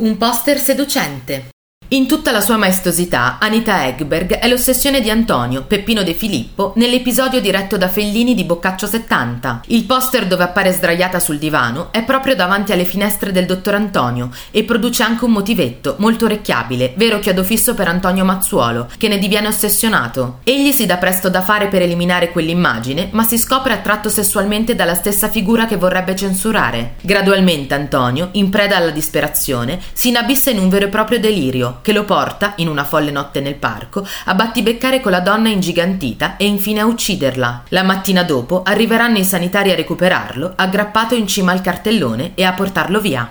Un poster seducente. In tutta la sua maestosità, Anita Egberg è l'ossessione di Antonio, Peppino De Filippo, nell'episodio diretto da Fellini di Boccaccio 70. Il poster dove appare sdraiata sul divano è proprio davanti alle finestre del dottor Antonio e produce anche un motivetto molto orecchiabile, vero chiodo fisso per Antonio Mazzuolo, che ne diviene ossessionato. Egli si dà presto da fare per eliminare quell'immagine, ma si scopre attratto sessualmente dalla stessa figura che vorrebbe censurare. Gradualmente Antonio, in preda alla disperazione, si inabissa in un vero e proprio delirio che lo porta, in una folle notte nel parco, a battibeccare con la donna ingigantita e infine a ucciderla. La mattina dopo arriveranno i sanitari a recuperarlo, aggrappato in cima al cartellone e a portarlo via.